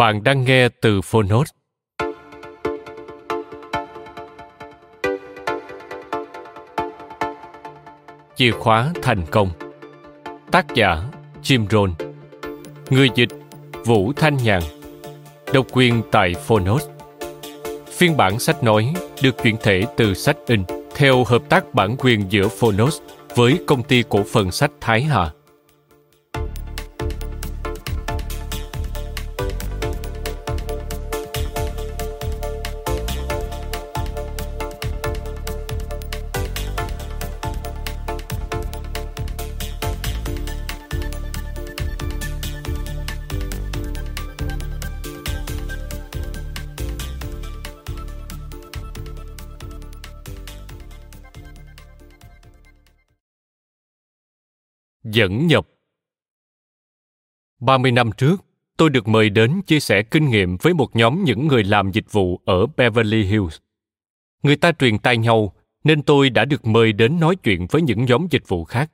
Bạn đang nghe từ Phonos. Chìa khóa thành công Tác giả, Jim Rohn Người dịch, Vũ Thanh Nhàn Độc quyền tại Phonos Phiên bản sách nói được chuyển thể từ sách in theo hợp tác bản quyền giữa Phonos với công ty cổ phần sách Thái Hà. Dẫn nhập 30 năm trước, tôi được mời đến chia sẻ kinh nghiệm với một nhóm những người làm dịch vụ ở Beverly Hills. Người ta truyền tai nhau, nên tôi đã được mời đến nói chuyện với những nhóm dịch vụ khác.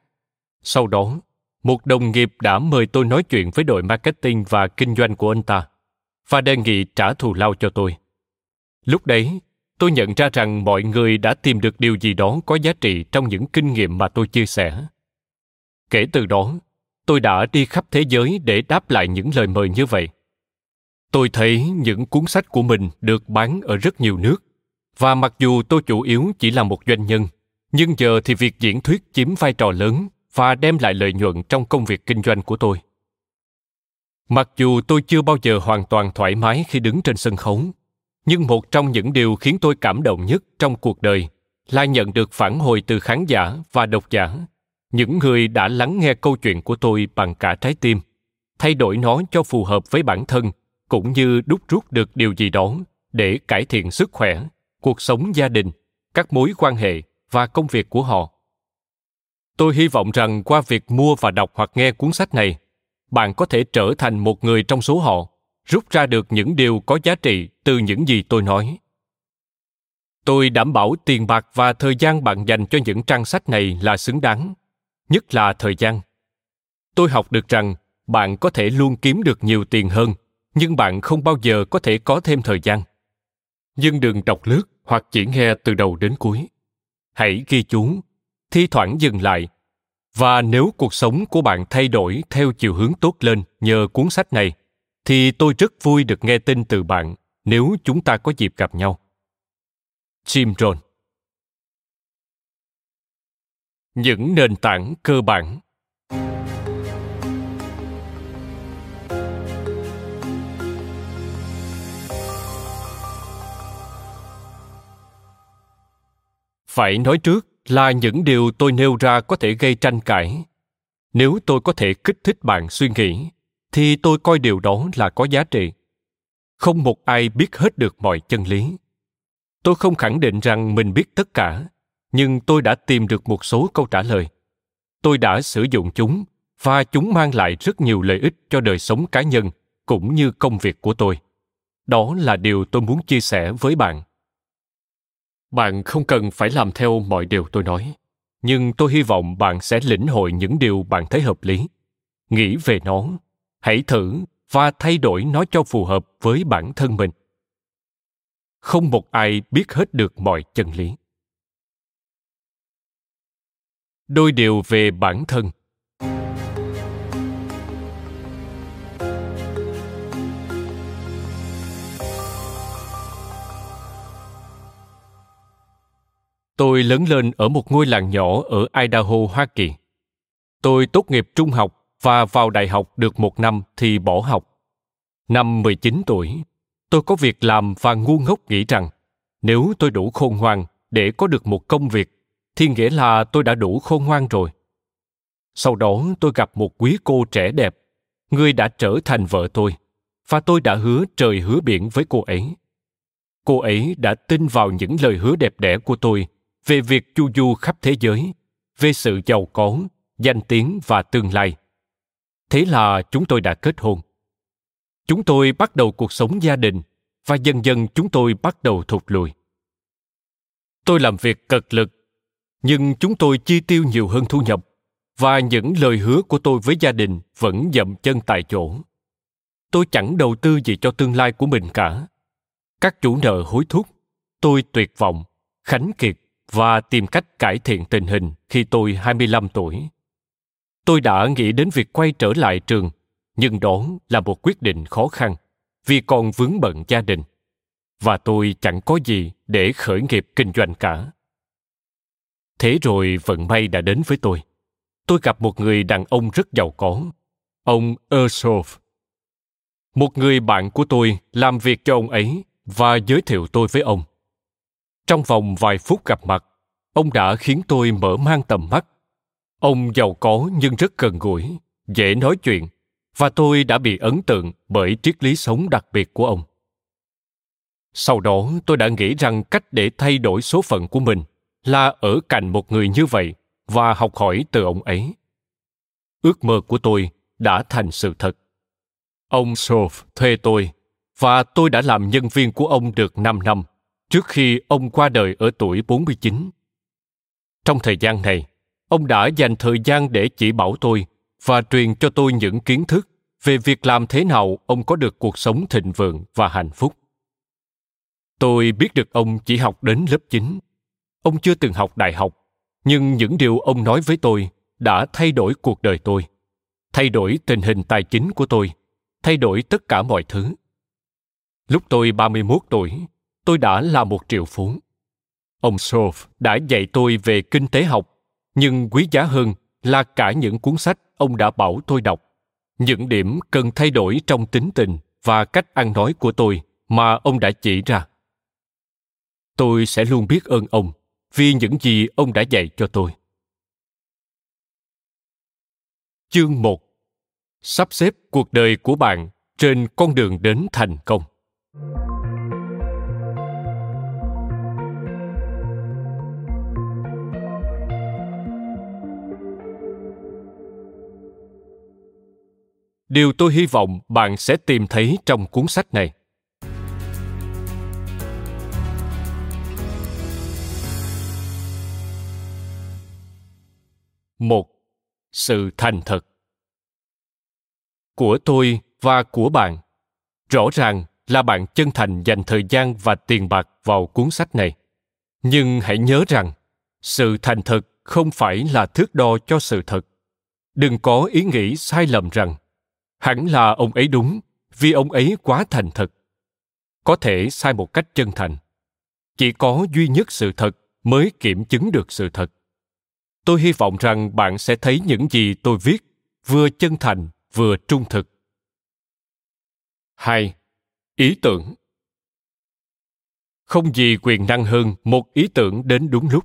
Sau đó, một đồng nghiệp đã mời tôi nói chuyện với đội marketing và kinh doanh của anh ta và đề nghị trả thù lao cho tôi. Lúc đấy, tôi nhận ra rằng mọi người đã tìm được điều gì đó có giá trị trong những kinh nghiệm mà tôi chia sẻ kể từ đó, tôi đã đi khắp thế giới để đáp lại những lời mời như vậy. Tôi thấy những cuốn sách của mình được bán ở rất nhiều nước, và mặc dù tôi chủ yếu chỉ là một doanh nhân, nhưng giờ thì việc diễn thuyết chiếm vai trò lớn và đem lại lợi nhuận trong công việc kinh doanh của tôi. Mặc dù tôi chưa bao giờ hoàn toàn thoải mái khi đứng trên sân khấu, nhưng một trong những điều khiến tôi cảm động nhất trong cuộc đời là nhận được phản hồi từ khán giả và độc giả những người đã lắng nghe câu chuyện của tôi bằng cả trái tim, thay đổi nó cho phù hợp với bản thân, cũng như đúc rút được điều gì đó để cải thiện sức khỏe, cuộc sống gia đình, các mối quan hệ và công việc của họ. Tôi hy vọng rằng qua việc mua và đọc hoặc nghe cuốn sách này, bạn có thể trở thành một người trong số họ, rút ra được những điều có giá trị từ những gì tôi nói. Tôi đảm bảo tiền bạc và thời gian bạn dành cho những trang sách này là xứng đáng nhất là thời gian. Tôi học được rằng bạn có thể luôn kiếm được nhiều tiền hơn, nhưng bạn không bao giờ có thể có thêm thời gian. Nhưng đừng đọc lướt hoặc chỉ nghe từ đầu đến cuối. Hãy ghi chú, thi thoảng dừng lại. Và nếu cuộc sống của bạn thay đổi theo chiều hướng tốt lên nhờ cuốn sách này, thì tôi rất vui được nghe tin từ bạn nếu chúng ta có dịp gặp nhau. Jim rohn những nền tảng cơ bản. Phải nói trước là những điều tôi nêu ra có thể gây tranh cãi. Nếu tôi có thể kích thích bạn suy nghĩ, thì tôi coi điều đó là có giá trị. Không một ai biết hết được mọi chân lý. Tôi không khẳng định rằng mình biết tất cả nhưng tôi đã tìm được một số câu trả lời. Tôi đã sử dụng chúng, và chúng mang lại rất nhiều lợi ích cho đời sống cá nhân, cũng như công việc của tôi. Đó là điều tôi muốn chia sẻ với bạn. Bạn không cần phải làm theo mọi điều tôi nói, nhưng tôi hy vọng bạn sẽ lĩnh hội những điều bạn thấy hợp lý. Nghĩ về nó, hãy thử và thay đổi nó cho phù hợp với bản thân mình. Không một ai biết hết được mọi chân lý đôi điều về bản thân Tôi lớn lên ở một ngôi làng nhỏ ở Idaho, Hoa Kỳ. Tôi tốt nghiệp trung học và vào đại học được một năm thì bỏ học. Năm 19 tuổi, tôi có việc làm và ngu ngốc nghĩ rằng nếu tôi đủ khôn ngoan để có được một công việc thì nghĩa là tôi đã đủ khôn ngoan rồi. Sau đó tôi gặp một quý cô trẻ đẹp, người đã trở thành vợ tôi, và tôi đã hứa trời hứa biển với cô ấy. Cô ấy đã tin vào những lời hứa đẹp đẽ của tôi về việc chu du khắp thế giới, về sự giàu có, danh tiếng và tương lai. Thế là chúng tôi đã kết hôn. Chúng tôi bắt đầu cuộc sống gia đình và dần dần chúng tôi bắt đầu thụt lùi. Tôi làm việc cật lực, nhưng chúng tôi chi tiêu nhiều hơn thu nhập và những lời hứa của tôi với gia đình vẫn dậm chân tại chỗ. Tôi chẳng đầu tư gì cho tương lai của mình cả. Các chủ nợ hối thúc, tôi tuyệt vọng, khánh kiệt và tìm cách cải thiện tình hình khi tôi 25 tuổi. Tôi đã nghĩ đến việc quay trở lại trường, nhưng đó là một quyết định khó khăn vì còn vướng bận gia đình và tôi chẳng có gì để khởi nghiệp kinh doanh cả. Thế rồi vận may đã đến với tôi. Tôi gặp một người đàn ông rất giàu có, ông Ershoff. Một người bạn của tôi làm việc cho ông ấy và giới thiệu tôi với ông. Trong vòng vài phút gặp mặt, ông đã khiến tôi mở mang tầm mắt. Ông giàu có nhưng rất gần gũi, dễ nói chuyện, và tôi đã bị ấn tượng bởi triết lý sống đặc biệt của ông. Sau đó, tôi đã nghĩ rằng cách để thay đổi số phận của mình là ở cạnh một người như vậy và học hỏi từ ông ấy. Ước mơ của tôi đã thành sự thật. Ông Soph thuê tôi và tôi đã làm nhân viên của ông được 5 năm trước khi ông qua đời ở tuổi 49. Trong thời gian này, ông đã dành thời gian để chỉ bảo tôi và truyền cho tôi những kiến thức về việc làm thế nào ông có được cuộc sống thịnh vượng và hạnh phúc. Tôi biết được ông chỉ học đến lớp 9. Ông chưa từng học đại học, nhưng những điều ông nói với tôi đã thay đổi cuộc đời tôi, thay đổi tình hình tài chính của tôi, thay đổi tất cả mọi thứ. Lúc tôi 31 tuổi, tôi đã là một triệu phú. Ông Sov đã dạy tôi về kinh tế học, nhưng quý giá hơn là cả những cuốn sách ông đã bảo tôi đọc. Những điểm cần thay đổi trong tính tình và cách ăn nói của tôi mà ông đã chỉ ra. Tôi sẽ luôn biết ơn ông vì những gì ông đã dạy cho tôi. Chương 1 Sắp xếp cuộc đời của bạn trên con đường đến thành công. điều tôi hy vọng bạn sẽ tìm thấy trong cuốn sách này một, sự thành thật. Của tôi và của bạn, rõ ràng là bạn chân thành dành thời gian và tiền bạc vào cuốn sách này. Nhưng hãy nhớ rằng, sự thành thật không phải là thước đo cho sự thật. Đừng có ý nghĩ sai lầm rằng, hẳn là ông ấy đúng, vì ông ấy quá thành thật. Có thể sai một cách chân thành, chỉ có duy nhất sự thật mới kiểm chứng được sự thật tôi hy vọng rằng bạn sẽ thấy những gì tôi viết vừa chân thành, vừa trung thực. Hai, ý tưởng. Không gì quyền năng hơn một ý tưởng đến đúng lúc.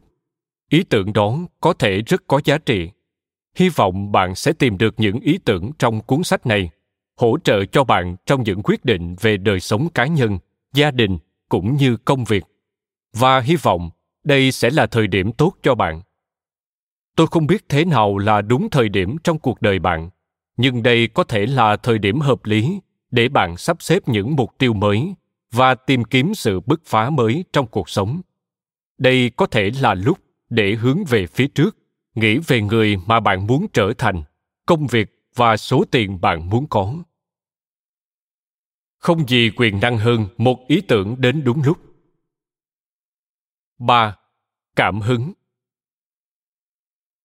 Ý tưởng đó có thể rất có giá trị. Hy vọng bạn sẽ tìm được những ý tưởng trong cuốn sách này, hỗ trợ cho bạn trong những quyết định về đời sống cá nhân, gia đình cũng như công việc. Và hy vọng đây sẽ là thời điểm tốt cho bạn tôi không biết thế nào là đúng thời điểm trong cuộc đời bạn, nhưng đây có thể là thời điểm hợp lý để bạn sắp xếp những mục tiêu mới và tìm kiếm sự bứt phá mới trong cuộc sống. Đây có thể là lúc để hướng về phía trước, nghĩ về người mà bạn muốn trở thành, công việc và số tiền bạn muốn có. Không gì quyền năng hơn một ý tưởng đến đúng lúc. 3. Cảm hứng.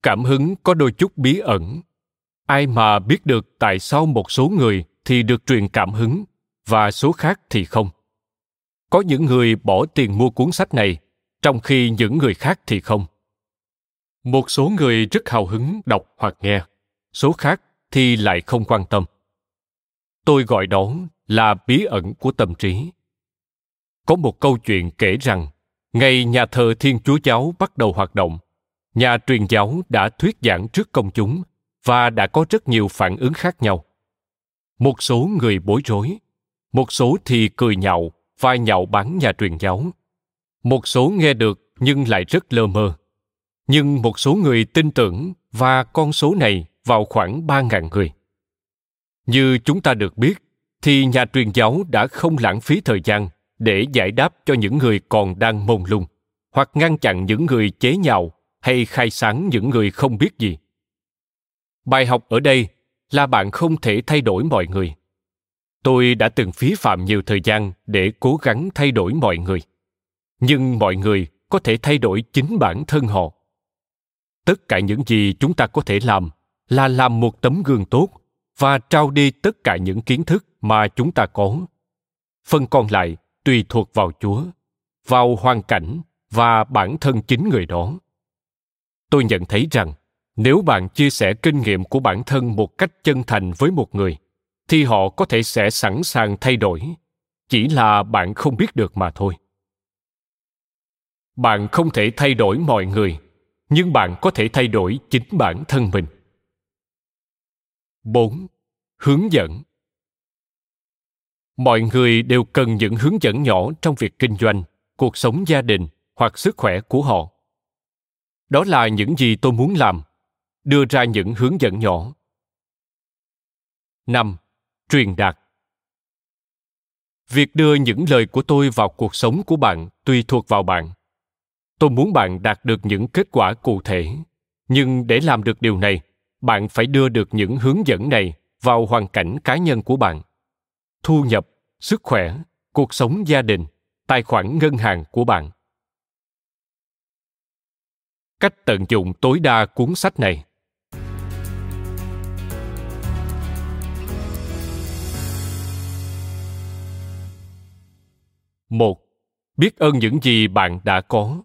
Cảm hứng có đôi chút bí ẩn. Ai mà biết được tại sao một số người thì được truyền cảm hứng và số khác thì không. Có những người bỏ tiền mua cuốn sách này, trong khi những người khác thì không. Một số người rất hào hứng đọc hoặc nghe, số khác thì lại không quan tâm. Tôi gọi đó là bí ẩn của tâm trí. Có một câu chuyện kể rằng, ngày nhà thờ Thiên Chúa Giáo bắt đầu hoạt động, nhà truyền giáo đã thuyết giảng trước công chúng và đã có rất nhiều phản ứng khác nhau. Một số người bối rối, một số thì cười nhạo và nhạo báng nhà truyền giáo. Một số nghe được nhưng lại rất lơ mơ. Nhưng một số người tin tưởng và con số này vào khoảng 3.000 người. Như chúng ta được biết, thì nhà truyền giáo đã không lãng phí thời gian để giải đáp cho những người còn đang mông lung hoặc ngăn chặn những người chế nhạo hay khai sáng những người không biết gì? Bài học ở đây là bạn không thể thay đổi mọi người. Tôi đã từng phí phạm nhiều thời gian để cố gắng thay đổi mọi người. Nhưng mọi người có thể thay đổi chính bản thân họ. Tất cả những gì chúng ta có thể làm là làm một tấm gương tốt và trao đi tất cả những kiến thức mà chúng ta có. Phần còn lại tùy thuộc vào chúa, vào hoàn cảnh và bản thân chính người đó tôi nhận thấy rằng nếu bạn chia sẻ kinh nghiệm của bản thân một cách chân thành với một người thì họ có thể sẽ sẵn sàng thay đổi chỉ là bạn không biết được mà thôi bạn không thể thay đổi mọi người nhưng bạn có thể thay đổi chính bản thân mình 4. Hướng dẫn Mọi người đều cần những hướng dẫn nhỏ trong việc kinh doanh, cuộc sống gia đình hoặc sức khỏe của họ. Đó là những gì tôi muốn làm, đưa ra những hướng dẫn nhỏ. 5. Truyền đạt Việc đưa những lời của tôi vào cuộc sống của bạn tùy thuộc vào bạn. Tôi muốn bạn đạt được những kết quả cụ thể, nhưng để làm được điều này, bạn phải đưa được những hướng dẫn này vào hoàn cảnh cá nhân của bạn thu nhập sức khỏe cuộc sống gia đình tài khoản ngân hàng của bạn cách tận dụng tối đa cuốn sách này. Một, biết ơn những gì bạn đã có.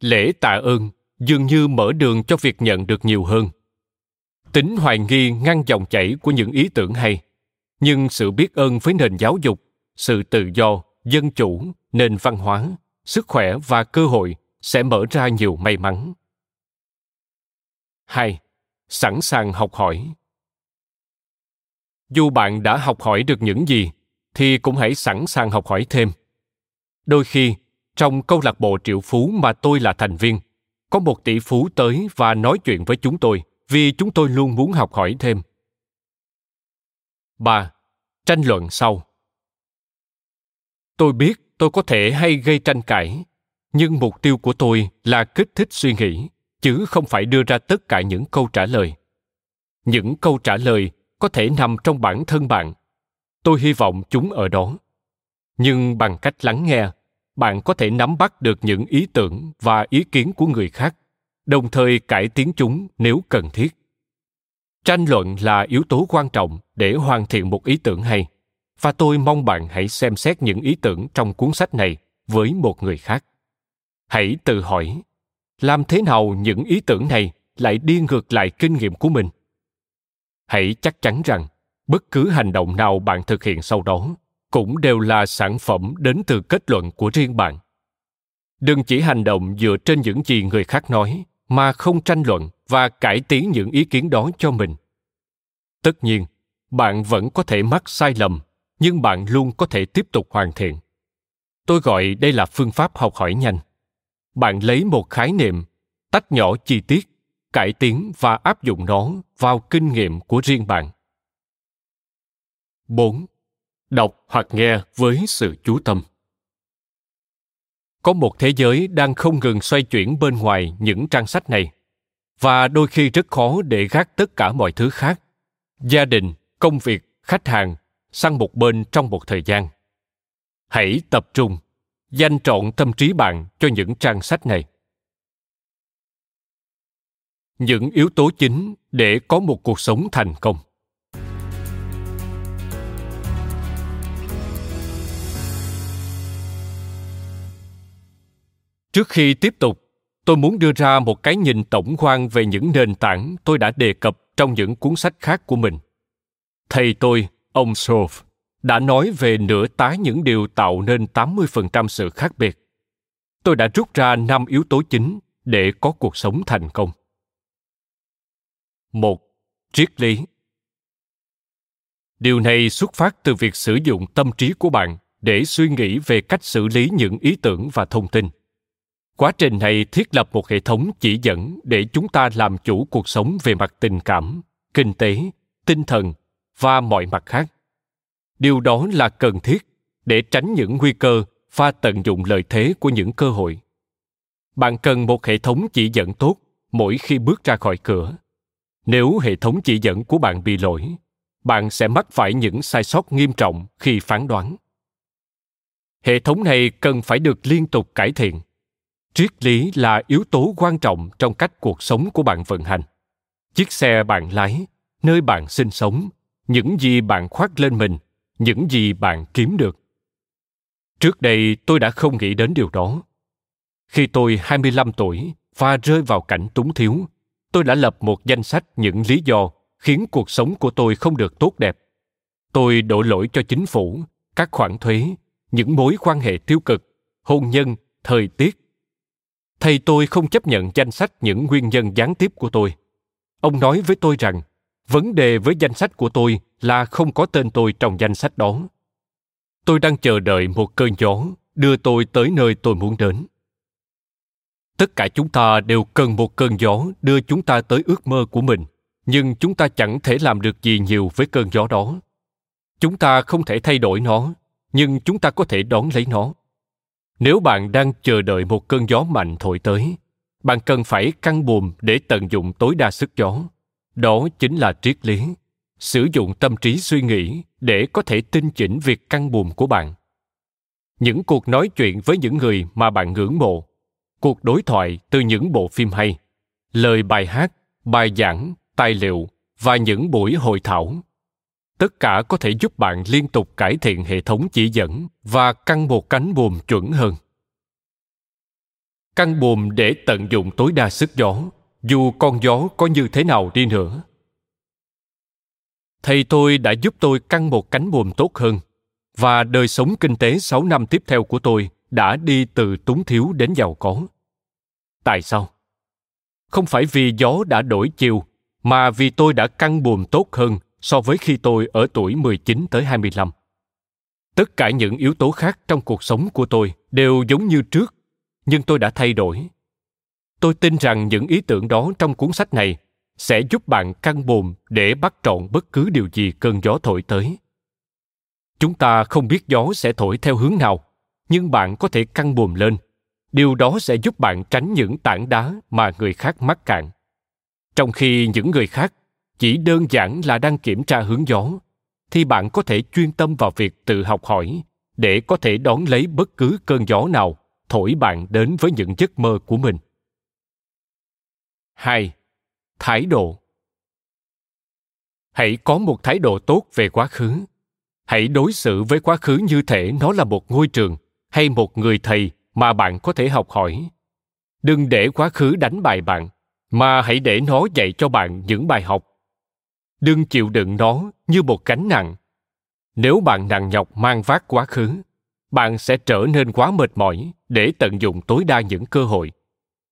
Lễ tạ ơn dường như mở đường cho việc nhận được nhiều hơn. Tính hoài nghi ngăn dòng chảy của những ý tưởng hay, nhưng sự biết ơn với nền giáo dục, sự tự do, dân chủ, nền văn hóa, sức khỏe và cơ hội sẽ mở ra nhiều may mắn hai sẵn sàng học hỏi dù bạn đã học hỏi được những gì thì cũng hãy sẵn sàng học hỏi thêm đôi khi trong câu lạc bộ triệu phú mà tôi là thành viên có một tỷ phú tới và nói chuyện với chúng tôi vì chúng tôi luôn muốn học hỏi thêm. 3. Tranh luận sau Tôi biết tôi có thể hay gây tranh cãi, nhưng mục tiêu của tôi là kích thích suy nghĩ, chứ không phải đưa ra tất cả những câu trả lời. Những câu trả lời có thể nằm trong bản thân bạn. Tôi hy vọng chúng ở đó. Nhưng bằng cách lắng nghe, bạn có thể nắm bắt được những ý tưởng và ý kiến của người khác đồng thời cải tiến chúng nếu cần thiết tranh luận là yếu tố quan trọng để hoàn thiện một ý tưởng hay và tôi mong bạn hãy xem xét những ý tưởng trong cuốn sách này với một người khác hãy tự hỏi, làm thế nào những ý tưởng này lại đi ngược lại kinh nghiệm của mình? Hãy chắc chắn rằng, bất cứ hành động nào bạn thực hiện sau đó cũng đều là sản phẩm đến từ kết luận của riêng bạn. Đừng chỉ hành động dựa trên những gì người khác nói mà không tranh luận và cải tiến những ý kiến đó cho mình. Tất nhiên, bạn vẫn có thể mắc sai lầm, nhưng bạn luôn có thể tiếp tục hoàn thiện. Tôi gọi đây là phương pháp học hỏi nhanh bạn lấy một khái niệm, tách nhỏ chi tiết, cải tiến và áp dụng nó vào kinh nghiệm của riêng bạn. 4. Đọc hoặc nghe với sự chú tâm. Có một thế giới đang không ngừng xoay chuyển bên ngoài những trang sách này, và đôi khi rất khó để gác tất cả mọi thứ khác. Gia đình, công việc, khách hàng sang một bên trong một thời gian. Hãy tập trung dành trọn tâm trí bạn cho những trang sách này. Những yếu tố chính để có một cuộc sống thành công. Trước khi tiếp tục, tôi muốn đưa ra một cái nhìn tổng quan về những nền tảng tôi đã đề cập trong những cuốn sách khác của mình. Thầy tôi, ông Sove đã nói về nửa tái những điều tạo nên 80% sự khác biệt. Tôi đã rút ra năm yếu tố chính để có cuộc sống thành công. Một, triết lý. Điều này xuất phát từ việc sử dụng tâm trí của bạn để suy nghĩ về cách xử lý những ý tưởng và thông tin. Quá trình này thiết lập một hệ thống chỉ dẫn để chúng ta làm chủ cuộc sống về mặt tình cảm, kinh tế, tinh thần và mọi mặt khác điều đó là cần thiết để tránh những nguy cơ và tận dụng lợi thế của những cơ hội. Bạn cần một hệ thống chỉ dẫn tốt mỗi khi bước ra khỏi cửa. Nếu hệ thống chỉ dẫn của bạn bị lỗi, bạn sẽ mắc phải những sai sót nghiêm trọng khi phán đoán. Hệ thống này cần phải được liên tục cải thiện. Triết lý là yếu tố quan trọng trong cách cuộc sống của bạn vận hành. Chiếc xe bạn lái, nơi bạn sinh sống, những gì bạn khoác lên mình những gì bạn kiếm được. Trước đây tôi đã không nghĩ đến điều đó. Khi tôi 25 tuổi và rơi vào cảnh túng thiếu, tôi đã lập một danh sách những lý do khiến cuộc sống của tôi không được tốt đẹp. Tôi đổ lỗi cho chính phủ, các khoản thuế, những mối quan hệ tiêu cực, hôn nhân, thời tiết. Thầy tôi không chấp nhận danh sách những nguyên nhân gián tiếp của tôi. Ông nói với tôi rằng vấn đề với danh sách của tôi là không có tên tôi trong danh sách đó. Tôi đang chờ đợi một cơn gió đưa tôi tới nơi tôi muốn đến. Tất cả chúng ta đều cần một cơn gió đưa chúng ta tới ước mơ của mình, nhưng chúng ta chẳng thể làm được gì nhiều với cơn gió đó. Chúng ta không thể thay đổi nó, nhưng chúng ta có thể đón lấy nó. Nếu bạn đang chờ đợi một cơn gió mạnh thổi tới, bạn cần phải căng buồm để tận dụng tối đa sức gió đó chính là triết lý. Sử dụng tâm trí suy nghĩ để có thể tinh chỉnh việc căng buồm của bạn. Những cuộc nói chuyện với những người mà bạn ngưỡng mộ. Cuộc đối thoại từ những bộ phim hay. Lời bài hát, bài giảng, tài liệu và những buổi hội thảo. Tất cả có thể giúp bạn liên tục cải thiện hệ thống chỉ dẫn và căng một cánh buồm chuẩn hơn. Căng buồm để tận dụng tối đa sức gió dù con gió có như thế nào đi nữa thầy tôi đã giúp tôi căng một cánh buồm tốt hơn và đời sống kinh tế 6 năm tiếp theo của tôi đã đi từ túng thiếu đến giàu có. Tại sao? Không phải vì gió đã đổi chiều, mà vì tôi đã căng buồm tốt hơn so với khi tôi ở tuổi 19 tới 25. Tất cả những yếu tố khác trong cuộc sống của tôi đều giống như trước, nhưng tôi đã thay đổi. Tôi tin rằng những ý tưởng đó trong cuốn sách này sẽ giúp bạn căng bồm để bắt trọn bất cứ điều gì cơn gió thổi tới. Chúng ta không biết gió sẽ thổi theo hướng nào, nhưng bạn có thể căng bồm lên. Điều đó sẽ giúp bạn tránh những tảng đá mà người khác mắc cạn. Trong khi những người khác chỉ đơn giản là đang kiểm tra hướng gió, thì bạn có thể chuyên tâm vào việc tự học hỏi để có thể đón lấy bất cứ cơn gió nào thổi bạn đến với những giấc mơ của mình. 2 thái độ. Hãy có một thái độ tốt về quá khứ. Hãy đối xử với quá khứ như thể nó là một ngôi trường hay một người thầy mà bạn có thể học hỏi. Đừng để quá khứ đánh bại bạn, mà hãy để nó dạy cho bạn những bài học. Đừng chịu đựng nó như một gánh nặng. Nếu bạn nặng nhọc mang vác quá khứ, bạn sẽ trở nên quá mệt mỏi để tận dụng tối đa những cơ hội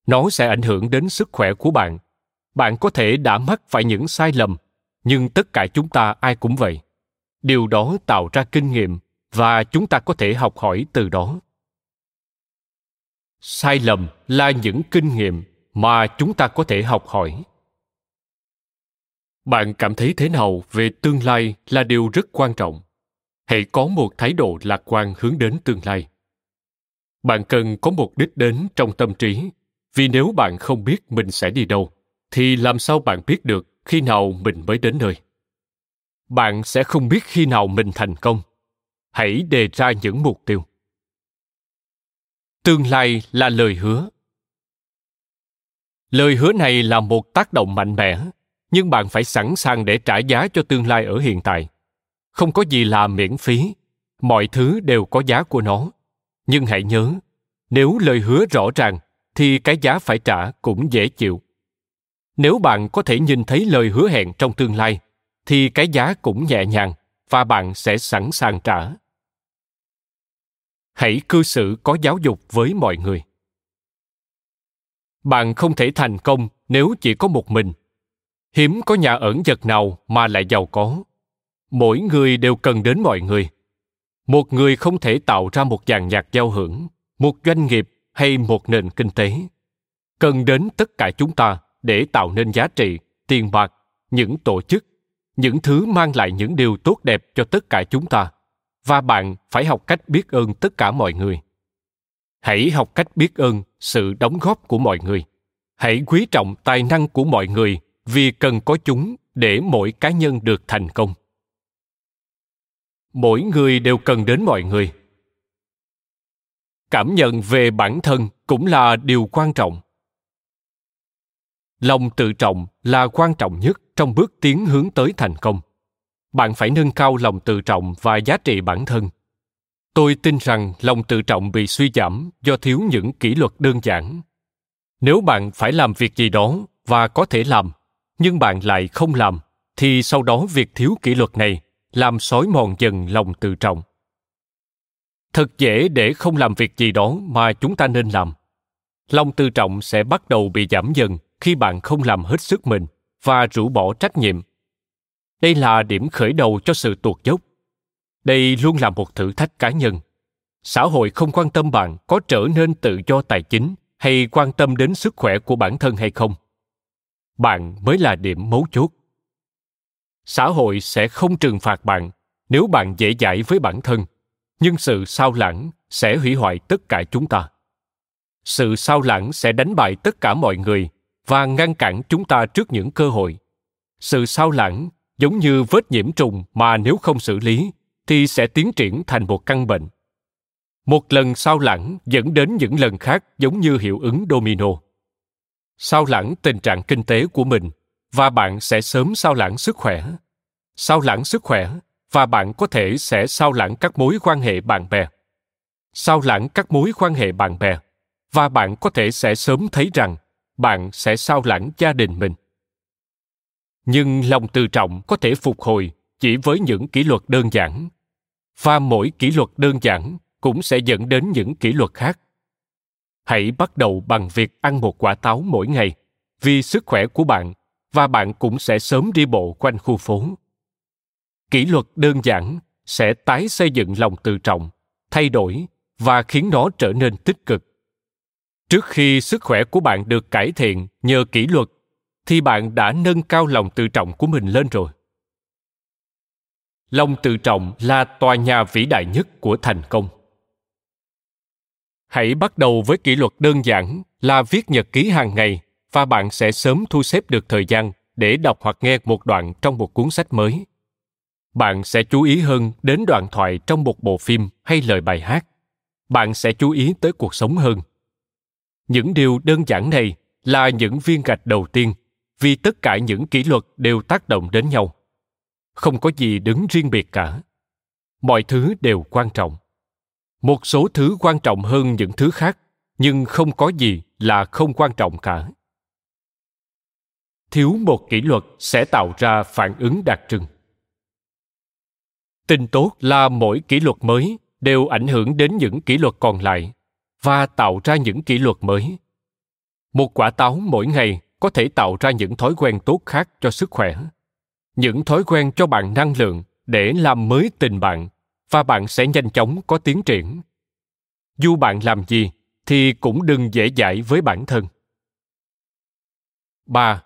nó sẽ ảnh hưởng đến sức khỏe của bạn. Bạn có thể đã mắc phải những sai lầm, nhưng tất cả chúng ta ai cũng vậy. Điều đó tạo ra kinh nghiệm, và chúng ta có thể học hỏi từ đó. Sai lầm là những kinh nghiệm mà chúng ta có thể học hỏi. Bạn cảm thấy thế nào về tương lai là điều rất quan trọng. Hãy có một thái độ lạc quan hướng đến tương lai. Bạn cần có một đích đến trong tâm trí vì nếu bạn không biết mình sẽ đi đâu, thì làm sao bạn biết được khi nào mình mới đến nơi? Bạn sẽ không biết khi nào mình thành công. Hãy đề ra những mục tiêu. Tương lai là lời hứa. Lời hứa này là một tác động mạnh mẽ, nhưng bạn phải sẵn sàng để trả giá cho tương lai ở hiện tại. Không có gì là miễn phí, mọi thứ đều có giá của nó. Nhưng hãy nhớ, nếu lời hứa rõ ràng thì cái giá phải trả cũng dễ chịu. Nếu bạn có thể nhìn thấy lời hứa hẹn trong tương lai, thì cái giá cũng nhẹ nhàng và bạn sẽ sẵn sàng trả. Hãy cư xử có giáo dục với mọi người. Bạn không thể thành công nếu chỉ có một mình. Hiếm có nhà ẩn giật nào mà lại giàu có. Mỗi người đều cần đến mọi người. Một người không thể tạo ra một dàn nhạc giao hưởng, một doanh nghiệp hay một nền kinh tế. Cần đến tất cả chúng ta để tạo nên giá trị, tiền bạc, những tổ chức, những thứ mang lại những điều tốt đẹp cho tất cả chúng ta. Và bạn phải học cách biết ơn tất cả mọi người. Hãy học cách biết ơn sự đóng góp của mọi người. Hãy quý trọng tài năng của mọi người vì cần có chúng để mỗi cá nhân được thành công. Mỗi người đều cần đến mọi người cảm nhận về bản thân cũng là điều quan trọng. Lòng tự trọng là quan trọng nhất trong bước tiến hướng tới thành công. Bạn phải nâng cao lòng tự trọng và giá trị bản thân. Tôi tin rằng lòng tự trọng bị suy giảm do thiếu những kỷ luật đơn giản. Nếu bạn phải làm việc gì đó và có thể làm, nhưng bạn lại không làm, thì sau đó việc thiếu kỷ luật này làm xói mòn dần lòng tự trọng thật dễ để không làm việc gì đó mà chúng ta nên làm. Lòng tự trọng sẽ bắt đầu bị giảm dần khi bạn không làm hết sức mình và rũ bỏ trách nhiệm. Đây là điểm khởi đầu cho sự tuột dốc. Đây luôn là một thử thách cá nhân. Xã hội không quan tâm bạn có trở nên tự do tài chính hay quan tâm đến sức khỏe của bản thân hay không. Bạn mới là điểm mấu chốt. Xã hội sẽ không trừng phạt bạn nếu bạn dễ dãi với bản thân nhưng sự sao lãng sẽ hủy hoại tất cả chúng ta. Sự sao lãng sẽ đánh bại tất cả mọi người và ngăn cản chúng ta trước những cơ hội. Sự sao lãng giống như vết nhiễm trùng mà nếu không xử lý thì sẽ tiến triển thành một căn bệnh. Một lần sao lãng dẫn đến những lần khác giống như hiệu ứng domino. Sao lãng tình trạng kinh tế của mình và bạn sẽ sớm sao lãng sức khỏe. Sao lãng sức khỏe và bạn có thể sẽ sao lãng các mối quan hệ bạn bè. Sao lãng các mối quan hệ bạn bè. Và bạn có thể sẽ sớm thấy rằng, bạn sẽ sao lãng gia đình mình. Nhưng lòng tự trọng có thể phục hồi chỉ với những kỷ luật đơn giản. Và mỗi kỷ luật đơn giản cũng sẽ dẫn đến những kỷ luật khác. Hãy bắt đầu bằng việc ăn một quả táo mỗi ngày, vì sức khỏe của bạn và bạn cũng sẽ sớm đi bộ quanh khu phố kỷ luật đơn giản sẽ tái xây dựng lòng tự trọng, thay đổi và khiến nó trở nên tích cực. Trước khi sức khỏe của bạn được cải thiện nhờ kỷ luật, thì bạn đã nâng cao lòng tự trọng của mình lên rồi. Lòng tự trọng là tòa nhà vĩ đại nhất của thành công. Hãy bắt đầu với kỷ luật đơn giản là viết nhật ký hàng ngày và bạn sẽ sớm thu xếp được thời gian để đọc hoặc nghe một đoạn trong một cuốn sách mới bạn sẽ chú ý hơn đến đoạn thoại trong một bộ phim hay lời bài hát. Bạn sẽ chú ý tới cuộc sống hơn. Những điều đơn giản này là những viên gạch đầu tiên, vì tất cả những kỷ luật đều tác động đến nhau. Không có gì đứng riêng biệt cả. Mọi thứ đều quan trọng. Một số thứ quan trọng hơn những thứ khác, nhưng không có gì là không quan trọng cả. Thiếu một kỷ luật sẽ tạo ra phản ứng đặc trưng tin tốt là mỗi kỷ luật mới đều ảnh hưởng đến những kỷ luật còn lại và tạo ra những kỷ luật mới. Một quả táo mỗi ngày có thể tạo ra những thói quen tốt khác cho sức khỏe những thói quen cho bạn năng lượng để làm mới tình bạn và bạn sẽ nhanh chóng có tiến triển. Dù bạn làm gì thì cũng đừng dễ dãi với bản thân. 3.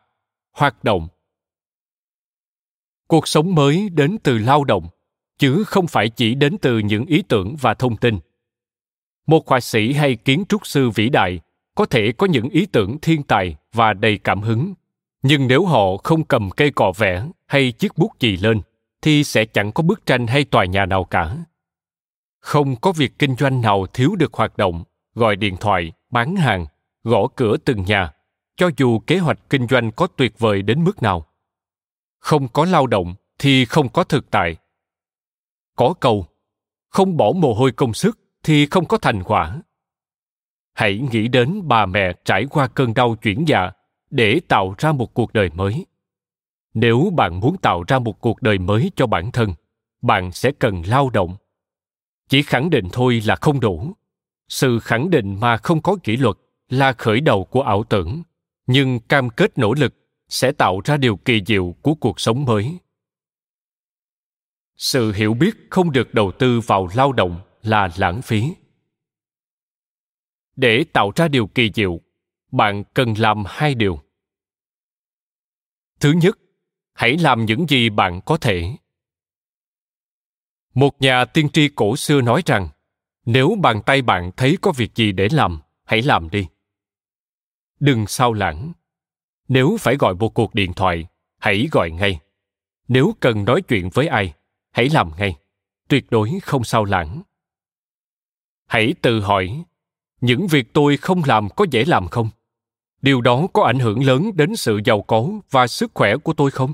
Hoạt động. Cuộc sống mới đến từ lao động, chứ không phải chỉ đến từ những ý tưởng và thông tin. Một họa sĩ hay kiến trúc sư vĩ đại có thể có những ý tưởng thiên tài và đầy cảm hứng. Nhưng nếu họ không cầm cây cọ vẽ hay chiếc bút chì lên, thì sẽ chẳng có bức tranh hay tòa nhà nào cả. Không có việc kinh doanh nào thiếu được hoạt động, gọi điện thoại, bán hàng, gõ cửa từng nhà, cho dù kế hoạch kinh doanh có tuyệt vời đến mức nào. Không có lao động thì không có thực tại có câu, không bỏ mồ hôi công sức thì không có thành quả. Hãy nghĩ đến bà mẹ trải qua cơn đau chuyển dạ để tạo ra một cuộc đời mới. Nếu bạn muốn tạo ra một cuộc đời mới cho bản thân, bạn sẽ cần lao động. Chỉ khẳng định thôi là không đủ. Sự khẳng định mà không có kỷ luật là khởi đầu của ảo tưởng, nhưng cam kết nỗ lực sẽ tạo ra điều kỳ diệu của cuộc sống mới sự hiểu biết không được đầu tư vào lao động là lãng phí. Để tạo ra điều kỳ diệu, bạn cần làm hai điều. Thứ nhất, hãy làm những gì bạn có thể. Một nhà tiên tri cổ xưa nói rằng, nếu bàn tay bạn thấy có việc gì để làm, hãy làm đi. Đừng sao lãng. Nếu phải gọi một cuộc điện thoại, hãy gọi ngay. Nếu cần nói chuyện với ai hãy làm ngay, tuyệt đối không sao lãng. Hãy tự hỏi, những việc tôi không làm có dễ làm không? Điều đó có ảnh hưởng lớn đến sự giàu có và sức khỏe của tôi không?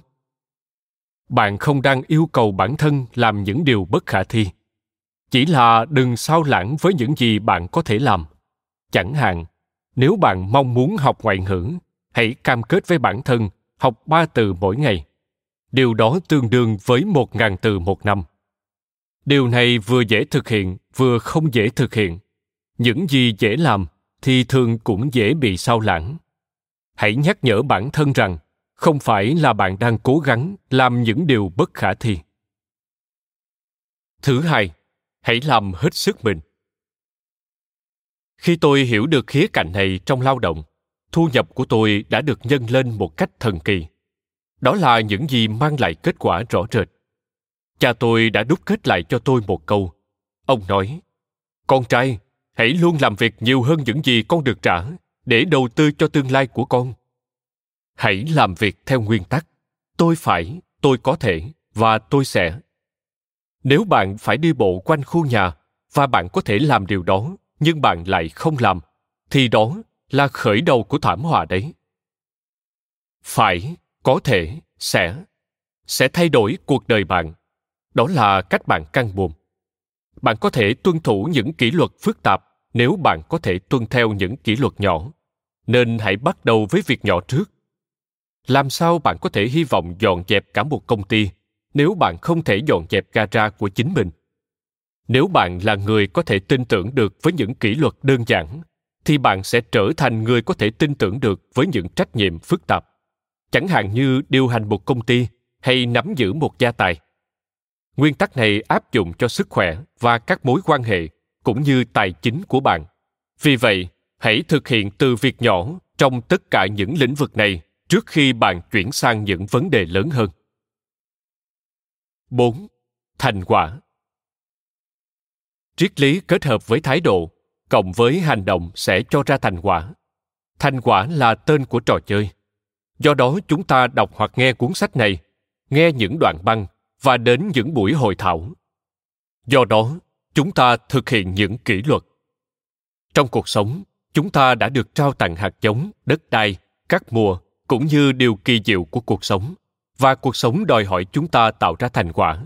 Bạn không đang yêu cầu bản thân làm những điều bất khả thi. Chỉ là đừng sao lãng với những gì bạn có thể làm. Chẳng hạn, nếu bạn mong muốn học ngoại ngữ, hãy cam kết với bản thân học ba từ mỗi ngày điều đó tương đương với một ngàn từ một năm. Điều này vừa dễ thực hiện, vừa không dễ thực hiện. Những gì dễ làm thì thường cũng dễ bị sao lãng. Hãy nhắc nhở bản thân rằng, không phải là bạn đang cố gắng làm những điều bất khả thi. Thứ hai, hãy làm hết sức mình. Khi tôi hiểu được khía cạnh này trong lao động, thu nhập của tôi đã được nhân lên một cách thần kỳ đó là những gì mang lại kết quả rõ rệt. Cha tôi đã đúc kết lại cho tôi một câu. Ông nói, con trai, hãy luôn làm việc nhiều hơn những gì con được trả để đầu tư cho tương lai của con. Hãy làm việc theo nguyên tắc, tôi phải, tôi có thể và tôi sẽ. Nếu bạn phải đi bộ quanh khu nhà và bạn có thể làm điều đó, nhưng bạn lại không làm, thì đó là khởi đầu của thảm họa đấy. Phải có thể sẽ sẽ thay đổi cuộc đời bạn. Đó là cách bạn căng buồm. Bạn có thể tuân thủ những kỷ luật phức tạp nếu bạn có thể tuân theo những kỷ luật nhỏ. Nên hãy bắt đầu với việc nhỏ trước. Làm sao bạn có thể hy vọng dọn dẹp cả một công ty nếu bạn không thể dọn dẹp gara của chính mình? Nếu bạn là người có thể tin tưởng được với những kỷ luật đơn giản, thì bạn sẽ trở thành người có thể tin tưởng được với những trách nhiệm phức tạp chẳng hạn như điều hành một công ty hay nắm giữ một gia tài nguyên tắc này áp dụng cho sức khỏe và các mối quan hệ cũng như tài chính của bạn vì vậy hãy thực hiện từ việc nhỏ trong tất cả những lĩnh vực này trước khi bạn chuyển sang những vấn đề lớn hơn 4. Thành quả Triết lý kết hợp với thái độ, cộng với hành động sẽ cho ra thành quả. Thành quả là tên của trò chơi. Do đó chúng ta đọc hoặc nghe cuốn sách này, nghe những đoạn băng và đến những buổi hội thảo. Do đó, chúng ta thực hiện những kỷ luật. Trong cuộc sống, chúng ta đã được trao tặng hạt giống, đất đai, các mùa cũng như điều kỳ diệu của cuộc sống và cuộc sống đòi hỏi chúng ta tạo ra thành quả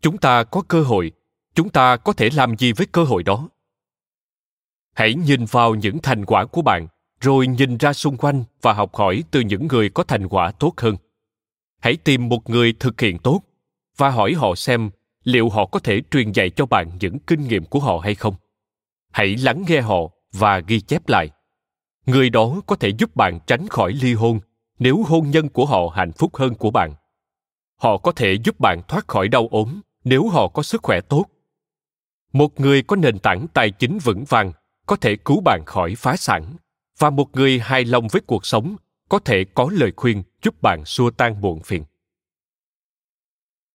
chúng ta có cơ hội chúng ta có thể làm gì với cơ hội đó hãy nhìn vào những thành quả của bạn rồi nhìn ra xung quanh và học hỏi từ những người có thành quả tốt hơn. Hãy tìm một người thực hiện tốt và hỏi họ xem liệu họ có thể truyền dạy cho bạn những kinh nghiệm của họ hay không. Hãy lắng nghe họ và ghi chép lại. Người đó có thể giúp bạn tránh khỏi ly hôn nếu hôn nhân của họ hạnh phúc hơn của bạn. Họ có thể giúp bạn thoát khỏi đau ốm nếu họ có sức khỏe tốt. Một người có nền tảng tài chính vững vàng có thể cứu bạn khỏi phá sản và một người hài lòng với cuộc sống có thể có lời khuyên giúp bạn xua tan buồn phiền.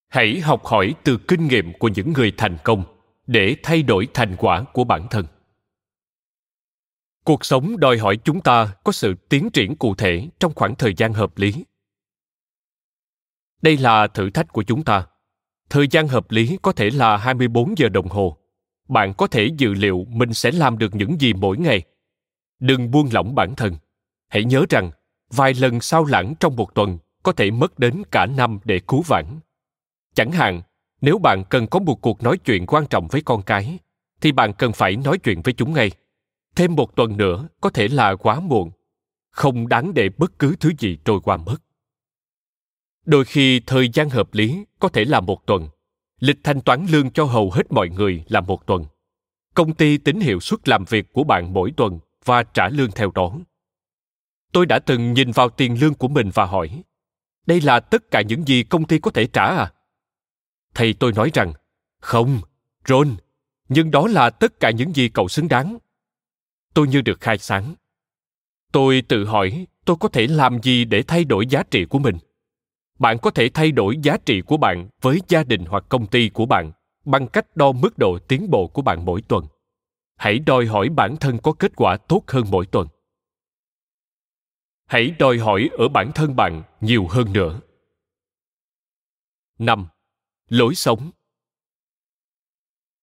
Hãy học hỏi từ kinh nghiệm của những người thành công để thay đổi thành quả của bản thân. Cuộc sống đòi hỏi chúng ta có sự tiến triển cụ thể trong khoảng thời gian hợp lý. Đây là thử thách của chúng ta. Thời gian hợp lý có thể là 24 giờ đồng hồ, bạn có thể dự liệu mình sẽ làm được những gì mỗi ngày đừng buông lỏng bản thân. Hãy nhớ rằng, vài lần sao lãng trong một tuần có thể mất đến cả năm để cứu vãn. Chẳng hạn, nếu bạn cần có một cuộc nói chuyện quan trọng với con cái, thì bạn cần phải nói chuyện với chúng ngay. Thêm một tuần nữa có thể là quá muộn. Không đáng để bất cứ thứ gì trôi qua mất. Đôi khi thời gian hợp lý có thể là một tuần. Lịch thanh toán lương cho hầu hết mọi người là một tuần. Công ty tính hiệu suất làm việc của bạn mỗi tuần và trả lương theo đó. Tôi đã từng nhìn vào tiền lương của mình và hỏi, đây là tất cả những gì công ty có thể trả à? Thầy tôi nói rằng, không, ron, nhưng đó là tất cả những gì cậu xứng đáng. Tôi như được khai sáng. Tôi tự hỏi, tôi có thể làm gì để thay đổi giá trị của mình? Bạn có thể thay đổi giá trị của bạn với gia đình hoặc công ty của bạn bằng cách đo mức độ tiến bộ của bạn mỗi tuần hãy đòi hỏi bản thân có kết quả tốt hơn mỗi tuần. Hãy đòi hỏi ở bản thân bạn nhiều hơn nữa. Năm, lối sống.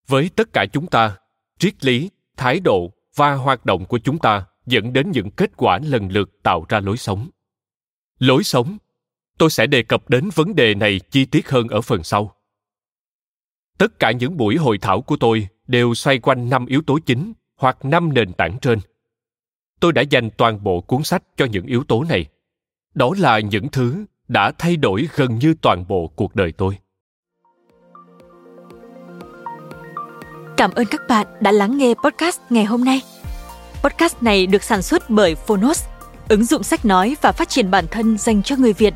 Với tất cả chúng ta, triết lý, thái độ và hoạt động của chúng ta dẫn đến những kết quả lần lượt tạo ra lối sống. Lối sống, tôi sẽ đề cập đến vấn đề này chi tiết hơn ở phần sau. Tất cả những buổi hội thảo của tôi đều xoay quanh năm yếu tố chính hoặc năm nền tảng trên. Tôi đã dành toàn bộ cuốn sách cho những yếu tố này. Đó là những thứ đã thay đổi gần như toàn bộ cuộc đời tôi. Cảm ơn các bạn đã lắng nghe podcast ngày hôm nay. Podcast này được sản xuất bởi phonos, ứng dụng sách nói và phát triển bản thân dành cho người việt.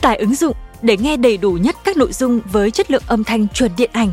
Tải ứng dụng để nghe đầy đủ nhất các nội dung với chất lượng âm thanh chuẩn điện ảnh